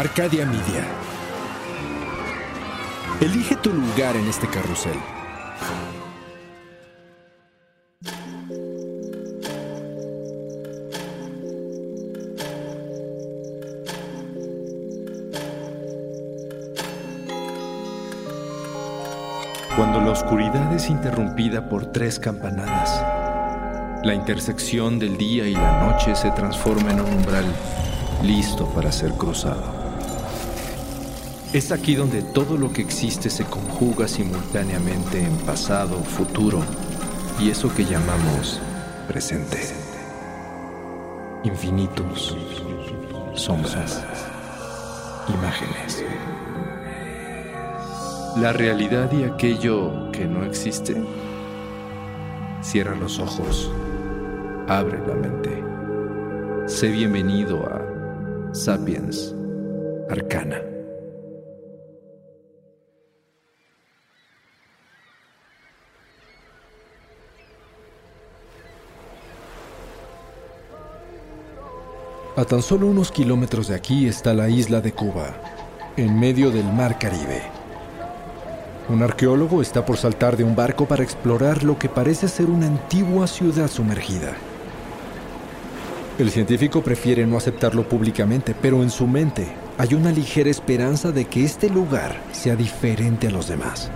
Arcadia Media. Elige tu lugar en este carrusel. Cuando la oscuridad es interrumpida por tres campanadas, la intersección del día y la noche se transforma en un umbral listo para ser cruzado. Es aquí donde todo lo que existe se conjuga simultáneamente en pasado, futuro y eso que llamamos presente. Infinitos, sombras, imágenes. La realidad y aquello que no existe. Cierra los ojos, abre la mente. Sé bienvenido a Sapiens Arcana. A tan solo unos kilómetros de aquí está la isla de Cuba, en medio del mar Caribe. Un arqueólogo está por saltar de un barco para explorar lo que parece ser una antigua ciudad sumergida. El científico prefiere no aceptarlo públicamente, pero en su mente hay una ligera esperanza de que este lugar sea diferente a los demás.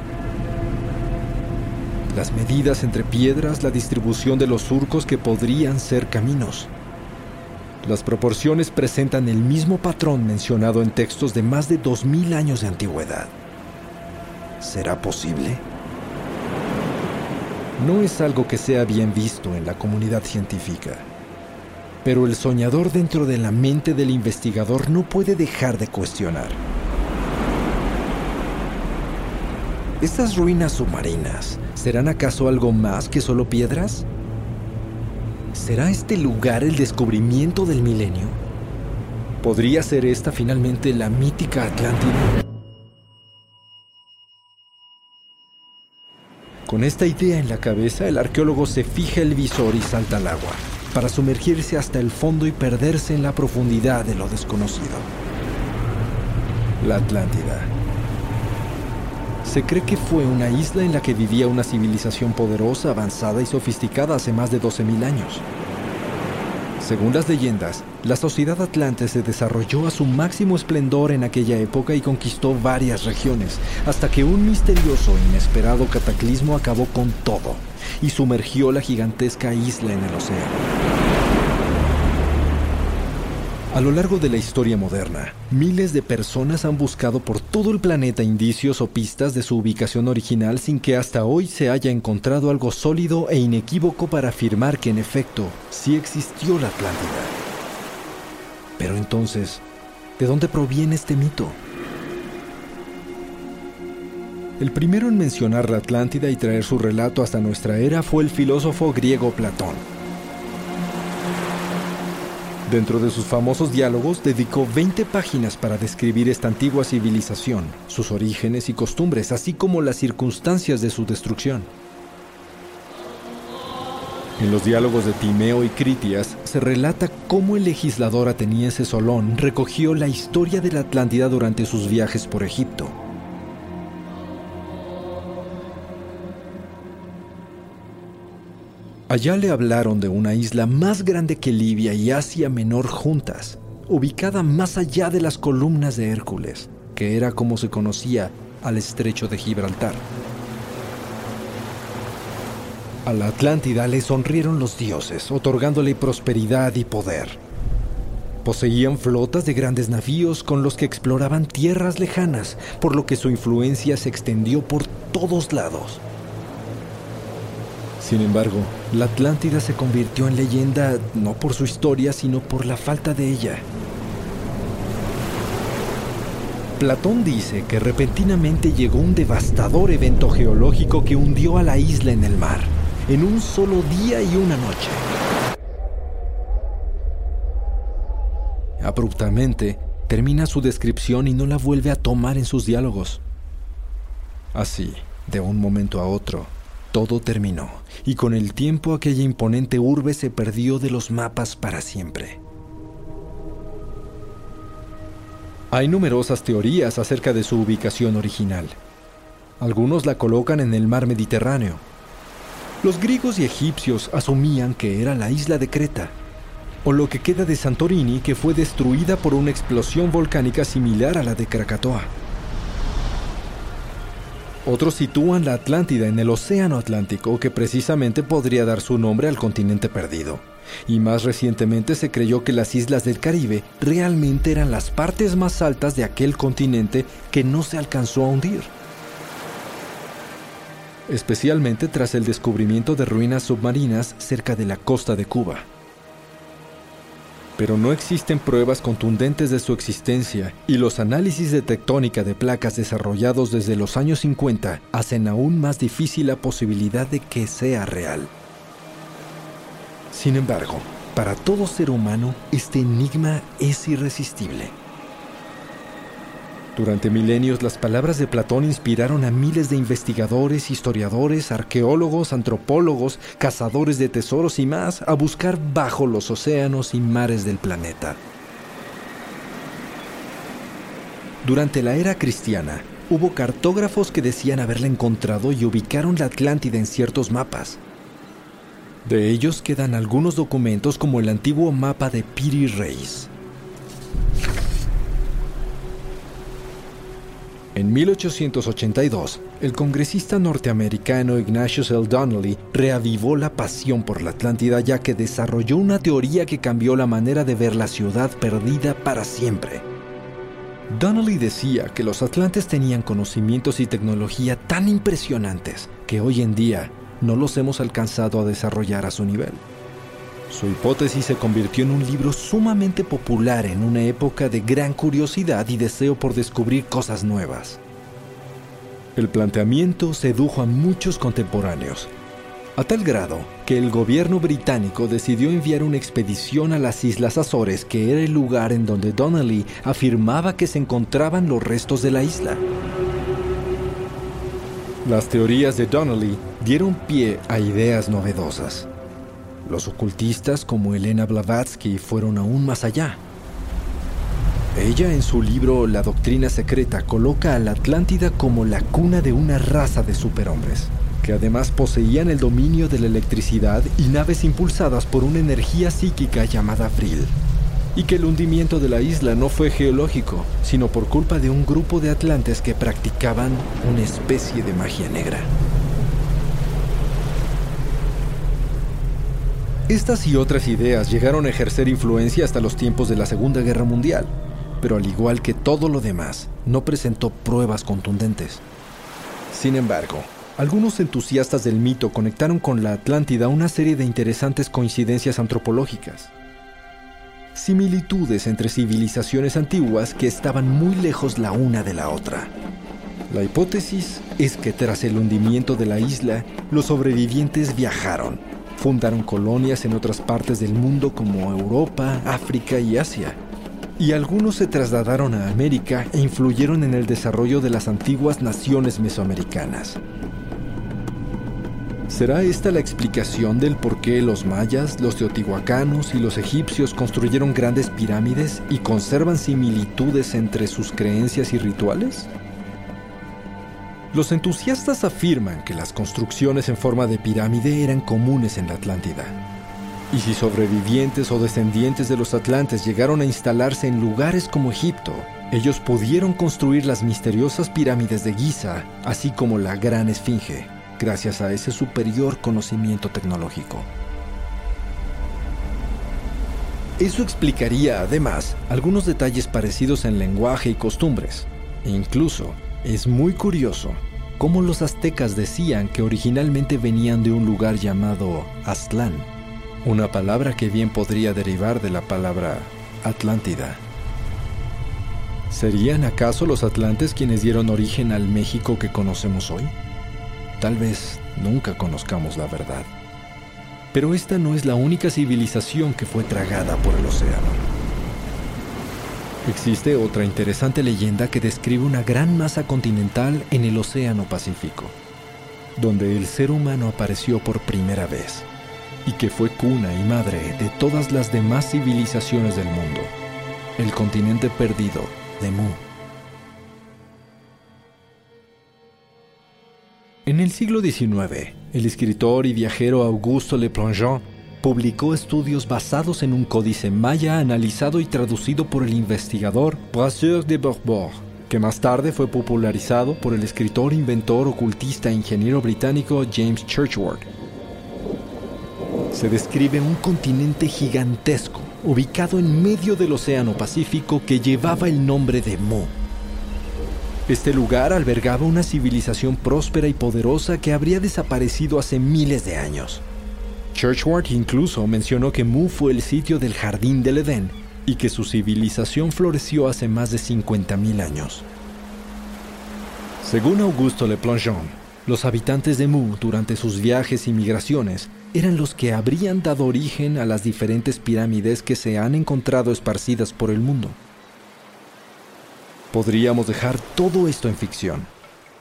Las medidas entre piedras, la distribución de los surcos que podrían ser caminos. Las proporciones presentan el mismo patrón mencionado en textos de más de 2.000 años de antigüedad. ¿Será posible? No es algo que sea bien visto en la comunidad científica, pero el soñador dentro de la mente del investigador no puede dejar de cuestionar. ¿Estas ruinas submarinas serán acaso algo más que solo piedras? ¿Será este lugar el descubrimiento del milenio? ¿Podría ser esta finalmente la mítica Atlántida? Con esta idea en la cabeza, el arqueólogo se fija el visor y salta al agua, para sumergirse hasta el fondo y perderse en la profundidad de lo desconocido. La Atlántida. Se cree que fue una isla en la que vivía una civilización poderosa, avanzada y sofisticada hace más de 12.000 años. Según las leyendas, la sociedad atlante se desarrolló a su máximo esplendor en aquella época y conquistó varias regiones, hasta que un misterioso e inesperado cataclismo acabó con todo y sumergió la gigantesca isla en el océano. A lo largo de la historia moderna, miles de personas han buscado por todo el planeta indicios o pistas de su ubicación original sin que hasta hoy se haya encontrado algo sólido e inequívoco para afirmar que en efecto sí existió la Atlántida. Pero entonces, ¿de dónde proviene este mito? El primero en mencionar la Atlántida y traer su relato hasta nuestra era fue el filósofo griego Platón. Dentro de sus famosos diálogos dedicó 20 páginas para describir esta antigua civilización, sus orígenes y costumbres, así como las circunstancias de su destrucción. En los diálogos de Timeo y Critias se relata cómo el legislador ateniense Solón recogió la historia de la Atlántida durante sus viajes por Egipto. Allá le hablaron de una isla más grande que Libia y Asia Menor juntas, ubicada más allá de las columnas de Hércules, que era como se conocía al estrecho de Gibraltar. A la Atlántida le sonrieron los dioses, otorgándole prosperidad y poder. Poseían flotas de grandes navíos con los que exploraban tierras lejanas, por lo que su influencia se extendió por todos lados. Sin embargo, la Atlántida se convirtió en leyenda no por su historia, sino por la falta de ella. Platón dice que repentinamente llegó un devastador evento geológico que hundió a la isla en el mar, en un solo día y una noche. Abruptamente, termina su descripción y no la vuelve a tomar en sus diálogos. Así, de un momento a otro, todo terminó, y con el tiempo aquella imponente urbe se perdió de los mapas para siempre. Hay numerosas teorías acerca de su ubicación original. Algunos la colocan en el mar Mediterráneo. Los griegos y egipcios asumían que era la isla de Creta, o lo que queda de Santorini que fue destruida por una explosión volcánica similar a la de Krakatoa. Otros sitúan la Atlántida en el Océano Atlántico, que precisamente podría dar su nombre al continente perdido. Y más recientemente se creyó que las islas del Caribe realmente eran las partes más altas de aquel continente que no se alcanzó a hundir. Especialmente tras el descubrimiento de ruinas submarinas cerca de la costa de Cuba pero no existen pruebas contundentes de su existencia y los análisis de tectónica de placas desarrollados desde los años 50 hacen aún más difícil la posibilidad de que sea real. Sin embargo, para todo ser humano, este enigma es irresistible. Durante milenios las palabras de Platón inspiraron a miles de investigadores, historiadores, arqueólogos, antropólogos, cazadores de tesoros y más a buscar bajo los océanos y mares del planeta. Durante la era cristiana, hubo cartógrafos que decían haberla encontrado y ubicaron la Atlántida en ciertos mapas. De ellos quedan algunos documentos como el antiguo mapa de Piri Reis, En 1882, el congresista norteamericano Ignatius L. Donnelly reavivó la pasión por la Atlántida ya que desarrolló una teoría que cambió la manera de ver la ciudad perdida para siempre. Donnelly decía que los atlantes tenían conocimientos y tecnología tan impresionantes que hoy en día no los hemos alcanzado a desarrollar a su nivel. Su hipótesis se convirtió en un libro sumamente popular en una época de gran curiosidad y deseo por descubrir cosas nuevas. El planteamiento sedujo a muchos contemporáneos, a tal grado que el gobierno británico decidió enviar una expedición a las Islas Azores, que era el lugar en donde Donnelly afirmaba que se encontraban los restos de la isla. Las teorías de Donnelly dieron pie a ideas novedosas. Los ocultistas como Elena Blavatsky fueron aún más allá. Ella en su libro La Doctrina Secreta coloca a la Atlántida como la cuna de una raza de superhombres, que además poseían el dominio de la electricidad y naves impulsadas por una energía psíquica llamada Vril, y que el hundimiento de la isla no fue geológico, sino por culpa de un grupo de atlantes que practicaban una especie de magia negra. Estas y otras ideas llegaron a ejercer influencia hasta los tiempos de la Segunda Guerra Mundial, pero al igual que todo lo demás, no presentó pruebas contundentes. Sin embargo, algunos entusiastas del mito conectaron con la Atlántida una serie de interesantes coincidencias antropológicas. Similitudes entre civilizaciones antiguas que estaban muy lejos la una de la otra. La hipótesis es que tras el hundimiento de la isla, los sobrevivientes viajaron Fundaron colonias en otras partes del mundo como Europa, África y Asia. Y algunos se trasladaron a América e influyeron en el desarrollo de las antiguas naciones mesoamericanas. ¿Será esta la explicación del por qué los mayas, los teotihuacanos y los egipcios construyeron grandes pirámides y conservan similitudes entre sus creencias y rituales? Los entusiastas afirman que las construcciones en forma de pirámide eran comunes en la Atlántida. Y si sobrevivientes o descendientes de los atlantes llegaron a instalarse en lugares como Egipto, ellos pudieron construir las misteriosas pirámides de Giza, así como la Gran Esfinge, gracias a ese superior conocimiento tecnológico. Eso explicaría, además, algunos detalles parecidos en lenguaje y costumbres, e incluso es muy curioso cómo los aztecas decían que originalmente venían de un lugar llamado Aztlán, una palabra que bien podría derivar de la palabra Atlántida. ¿Serían acaso los atlantes quienes dieron origen al México que conocemos hoy? Tal vez nunca conozcamos la verdad. Pero esta no es la única civilización que fue tragada por el océano. Existe otra interesante leyenda que describe una gran masa continental en el Océano Pacífico, donde el ser humano apareció por primera vez y que fue cuna y madre de todas las demás civilizaciones del mundo, el continente perdido de Mu. En el siglo XIX, el escritor y viajero Augusto Le Plongeon publicó estudios basados en un códice maya analizado y traducido por el investigador Brasseur de Bourbourg, que más tarde fue popularizado por el escritor, inventor, ocultista e ingeniero británico James Churchward. Se describe un continente gigantesco, ubicado en medio del Océano Pacífico que llevaba el nombre de Mu. Este lugar albergaba una civilización próspera y poderosa que habría desaparecido hace miles de años. Churchward incluso mencionó que Mu fue el sitio del jardín del Edén y que su civilización floreció hace más de 50.000 años. Según Augusto Le Plongeon, los habitantes de Mu durante sus viajes y migraciones eran los que habrían dado origen a las diferentes pirámides que se han encontrado esparcidas por el mundo. Podríamos dejar todo esto en ficción,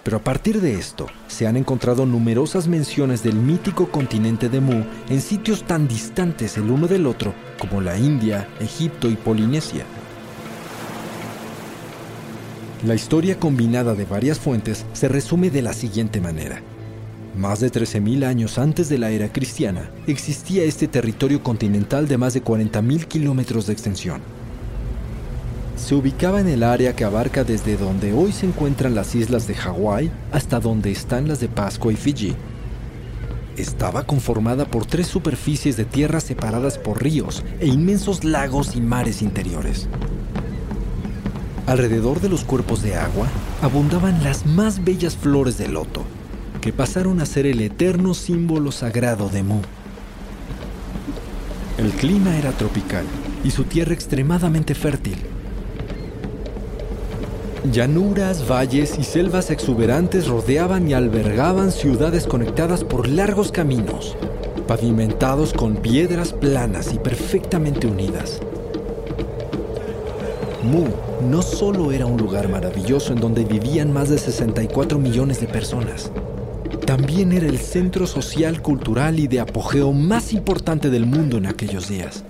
pero a partir de esto se han encontrado numerosas menciones del mítico continente de Mu en sitios tan distantes el uno del otro como la India, Egipto y Polinesia. La historia combinada de varias fuentes se resume de la siguiente manera. Más de 13.000 años antes de la era cristiana, existía este territorio continental de más de 40.000 kilómetros de extensión se ubicaba en el área que abarca desde donde hoy se encuentran las islas de Hawái hasta donde están las de Pascua y Fiji. Estaba conformada por tres superficies de tierra separadas por ríos e inmensos lagos y mares interiores. Alrededor de los cuerpos de agua abundaban las más bellas flores de loto, que pasaron a ser el eterno símbolo sagrado de Mu. El clima era tropical y su tierra extremadamente fértil Llanuras, valles y selvas exuberantes rodeaban y albergaban ciudades conectadas por largos caminos, pavimentados con piedras planas y perfectamente unidas. Mu no solo era un lugar maravilloso en donde vivían más de 64 millones de personas, también era el centro social, cultural y de apogeo más importante del mundo en aquellos días.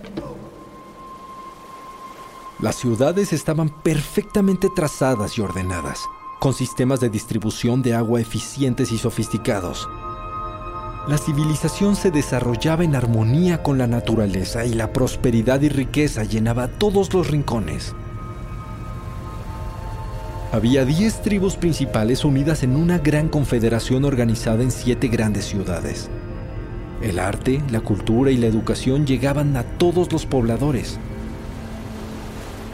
Las ciudades estaban perfectamente trazadas y ordenadas, con sistemas de distribución de agua eficientes y sofisticados. La civilización se desarrollaba en armonía con la naturaleza y la prosperidad y riqueza llenaba todos los rincones. Había 10 tribus principales unidas en una gran confederación organizada en siete grandes ciudades. El arte, la cultura y la educación llegaban a todos los pobladores.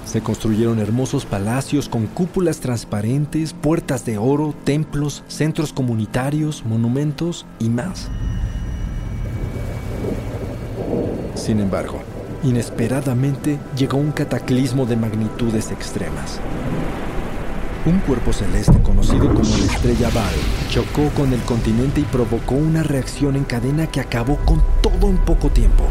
Se construyeron hermosos palacios con cúpulas transparentes, puertas de oro, templos, centros comunitarios, monumentos y más. Sin embargo, inesperadamente llegó un cataclismo de magnitudes extremas. Un cuerpo celeste conocido como la estrella Baal chocó con el continente y provocó una reacción en cadena que acabó con todo en poco tiempo.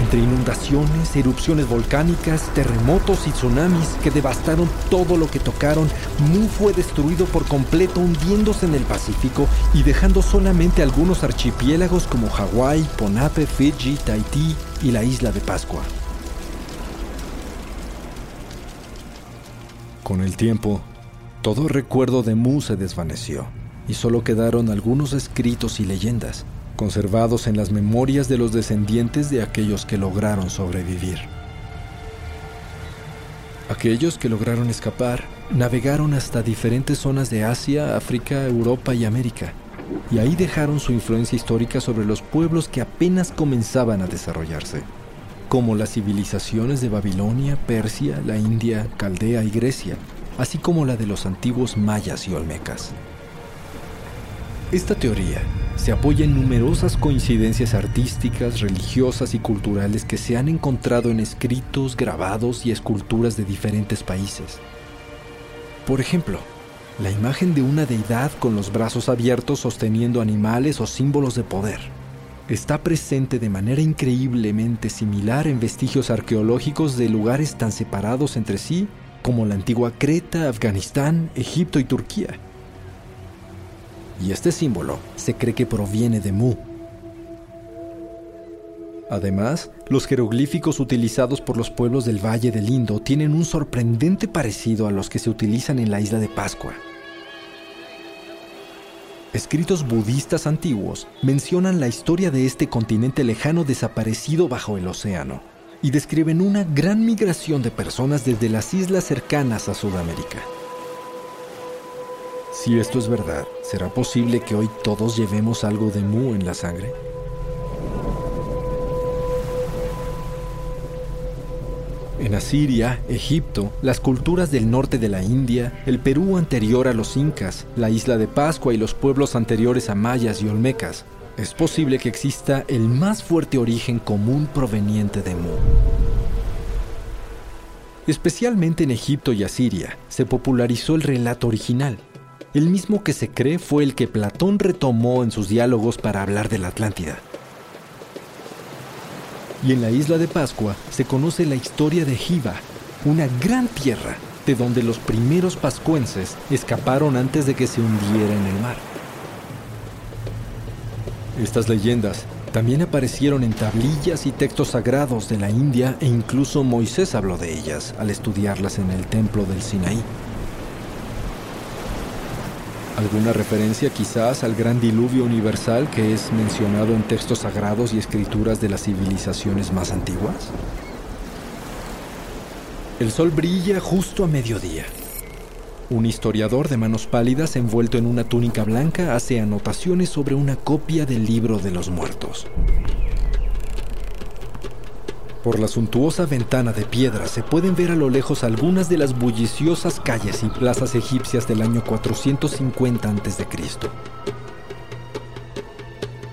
Entre inundaciones, erupciones volcánicas, terremotos y tsunamis que devastaron todo lo que tocaron, Mu fue destruido por completo hundiéndose en el Pacífico y dejando solamente algunos archipiélagos como Hawái, Ponape, Fiji, Tahití y la isla de Pascua. Con el tiempo, todo recuerdo de Mu se desvaneció y solo quedaron algunos escritos y leyendas conservados en las memorias de los descendientes de aquellos que lograron sobrevivir. Aquellos que lograron escapar navegaron hasta diferentes zonas de Asia, África, Europa y América, y ahí dejaron su influencia histórica sobre los pueblos que apenas comenzaban a desarrollarse, como las civilizaciones de Babilonia, Persia, la India, Caldea y Grecia, así como la de los antiguos mayas y olmecas. Esta teoría se apoya en numerosas coincidencias artísticas, religiosas y culturales que se han encontrado en escritos, grabados y esculturas de diferentes países. Por ejemplo, la imagen de una deidad con los brazos abiertos sosteniendo animales o símbolos de poder. Está presente de manera increíblemente similar en vestigios arqueológicos de lugares tan separados entre sí como la antigua Creta, Afganistán, Egipto y Turquía y este símbolo se cree que proviene de Mu. Además, los jeroglíficos utilizados por los pueblos del Valle del Indo tienen un sorprendente parecido a los que se utilizan en la isla de Pascua. Escritos budistas antiguos mencionan la historia de este continente lejano desaparecido bajo el océano y describen una gran migración de personas desde las islas cercanas a Sudamérica. Si esto es verdad, ¿será posible que hoy todos llevemos algo de Mu en la sangre? En Asiria, Egipto, las culturas del norte de la India, el Perú anterior a los incas, la isla de Pascua y los pueblos anteriores a mayas y olmecas, es posible que exista el más fuerte origen común proveniente de Mu. Especialmente en Egipto y Asiria se popularizó el relato original, el mismo que se cree fue el que Platón retomó en sus diálogos para hablar de la Atlántida y en la isla de Pascua se conoce la historia de Jiva, una gran tierra de donde los primeros pascuenses escaparon antes de que se hundiera en el mar. Estas leyendas también aparecieron en tablillas y textos sagrados de la India e incluso Moisés habló de ellas al estudiarlas en el templo del Sinaí. ¿Alguna referencia quizás al gran diluvio universal que es mencionado en textos sagrados y escrituras de las civilizaciones más antiguas? El sol brilla justo a mediodía. Un historiador de manos pálidas envuelto en una túnica blanca hace anotaciones sobre una copia del libro de los muertos. Por la suntuosa ventana de piedra se pueden ver a lo lejos algunas de las bulliciosas calles y plazas egipcias del año 450 a.C.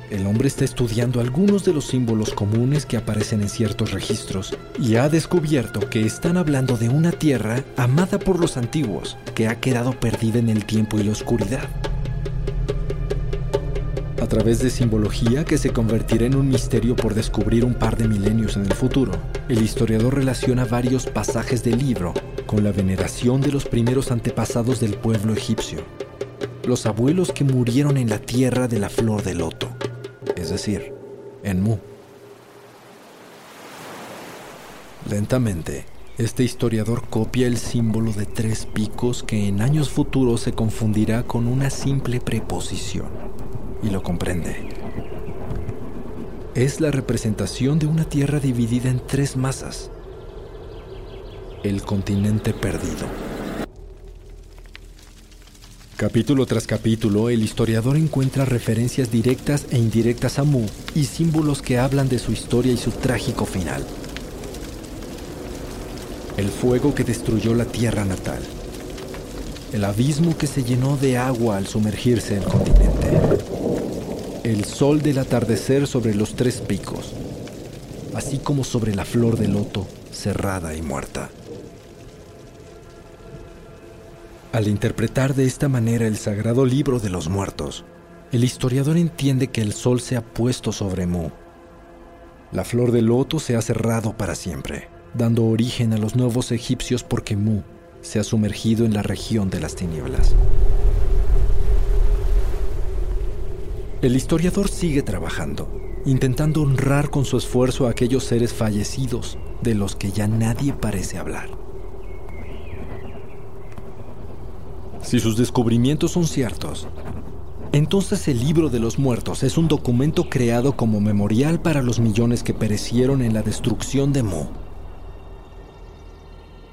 El hombre está estudiando algunos de los símbolos comunes que aparecen en ciertos registros y ha descubierto que están hablando de una tierra amada por los antiguos que ha quedado perdida en el tiempo y la oscuridad a través de simbología que se convertirá en un misterio por descubrir un par de milenios en el futuro. El historiador relaciona varios pasajes del libro con la veneración de los primeros antepasados del pueblo egipcio, los abuelos que murieron en la tierra de la flor de loto, es decir, en Mu. Lentamente, este historiador copia el símbolo de tres picos que en años futuros se confundirá con una simple preposición y lo comprende. Es la representación de una tierra dividida en tres masas. El continente perdido. Capítulo tras capítulo, el historiador encuentra referencias directas e indirectas a Mu y símbolos que hablan de su historia y su trágico final. El fuego que destruyó la tierra natal. El abismo que se llenó de agua al sumergirse el continente el sol del atardecer sobre los tres picos, así como sobre la flor de loto cerrada y muerta. Al interpretar de esta manera el sagrado libro de los muertos, el historiador entiende que el sol se ha puesto sobre Mu. La flor de loto se ha cerrado para siempre, dando origen a los nuevos egipcios porque Mu se ha sumergido en la región de las tinieblas. El historiador sigue trabajando, intentando honrar con su esfuerzo a aquellos seres fallecidos de los que ya nadie parece hablar. Si sus descubrimientos son ciertos, entonces el libro de los muertos es un documento creado como memorial para los millones que perecieron en la destrucción de Mu.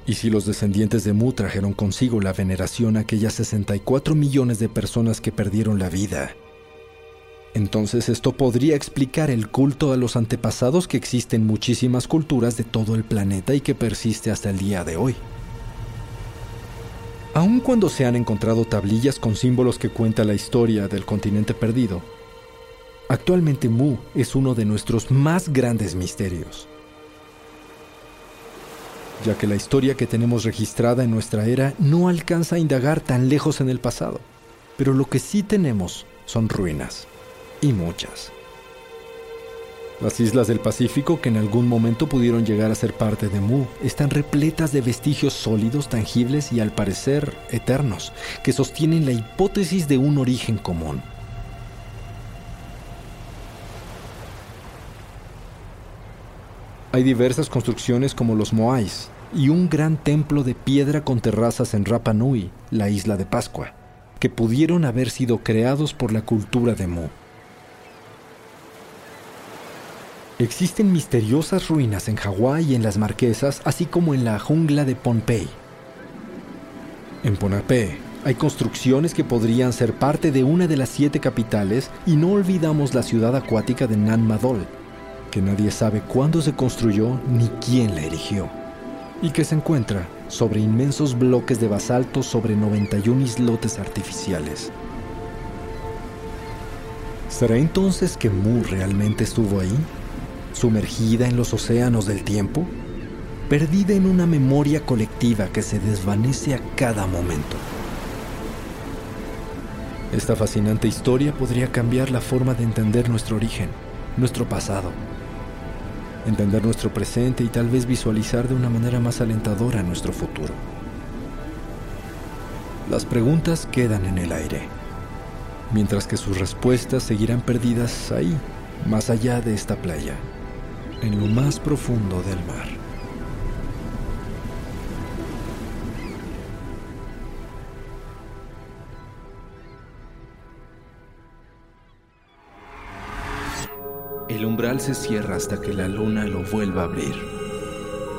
Y si los descendientes de Mu trajeron consigo la veneración a aquellas 64 millones de personas que perdieron la vida, entonces esto podría explicar el culto a los antepasados que existe en muchísimas culturas de todo el planeta y que persiste hasta el día de hoy. Aun cuando se han encontrado tablillas con símbolos que cuentan la historia del continente perdido, actualmente Mu es uno de nuestros más grandes misterios, ya que la historia que tenemos registrada en nuestra era no alcanza a indagar tan lejos en el pasado, pero lo que sí tenemos son ruinas y muchas. Las islas del Pacífico, que en algún momento pudieron llegar a ser parte de Mu, están repletas de vestigios sólidos, tangibles y al parecer eternos, que sostienen la hipótesis de un origen común. Hay diversas construcciones como los Moais y un gran templo de piedra con terrazas en Rapa Nui, la isla de Pascua, que pudieron haber sido creados por la cultura de Mu. Existen misteriosas ruinas en Hawái y en las Marquesas, así como en la jungla de Pohnpei. En Pohnpei hay construcciones que podrían ser parte de una de las siete capitales y no olvidamos la ciudad acuática de Nan Madol, que nadie sabe cuándo se construyó ni quién la erigió, y que se encuentra sobre inmensos bloques de basalto sobre 91 islotes artificiales. ¿Será entonces que Mu realmente estuvo ahí? ¿Sumergida en los océanos del tiempo? ¿Perdida en una memoria colectiva que se desvanece a cada momento? Esta fascinante historia podría cambiar la forma de entender nuestro origen, nuestro pasado entender nuestro presente y tal vez visualizar de una manera más alentadora nuestro futuro. Las preguntas quedan en el aire, mientras que sus respuestas seguirán perdidas ahí, más allá de esta playa, en lo más profundo del mar. El umbral se cierra hasta que la luna lo vuelva a abrir.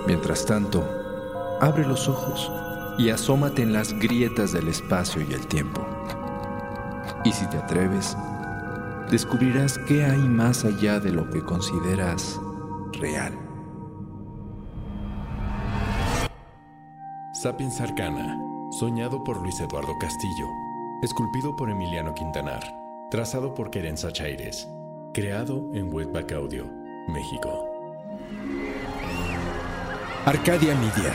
Mientras tanto, abre los ojos y asómate en las grietas del espacio y el tiempo. Y si te atreves, descubrirás qué hay más allá de lo que consideras real. Sapiens Arcana, soñado por Luis Eduardo Castillo, esculpido por Emiliano Quintanar, trazado por Querenza Chaires Creado en Webback Audio, México. Arcadia Media.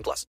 18 plus.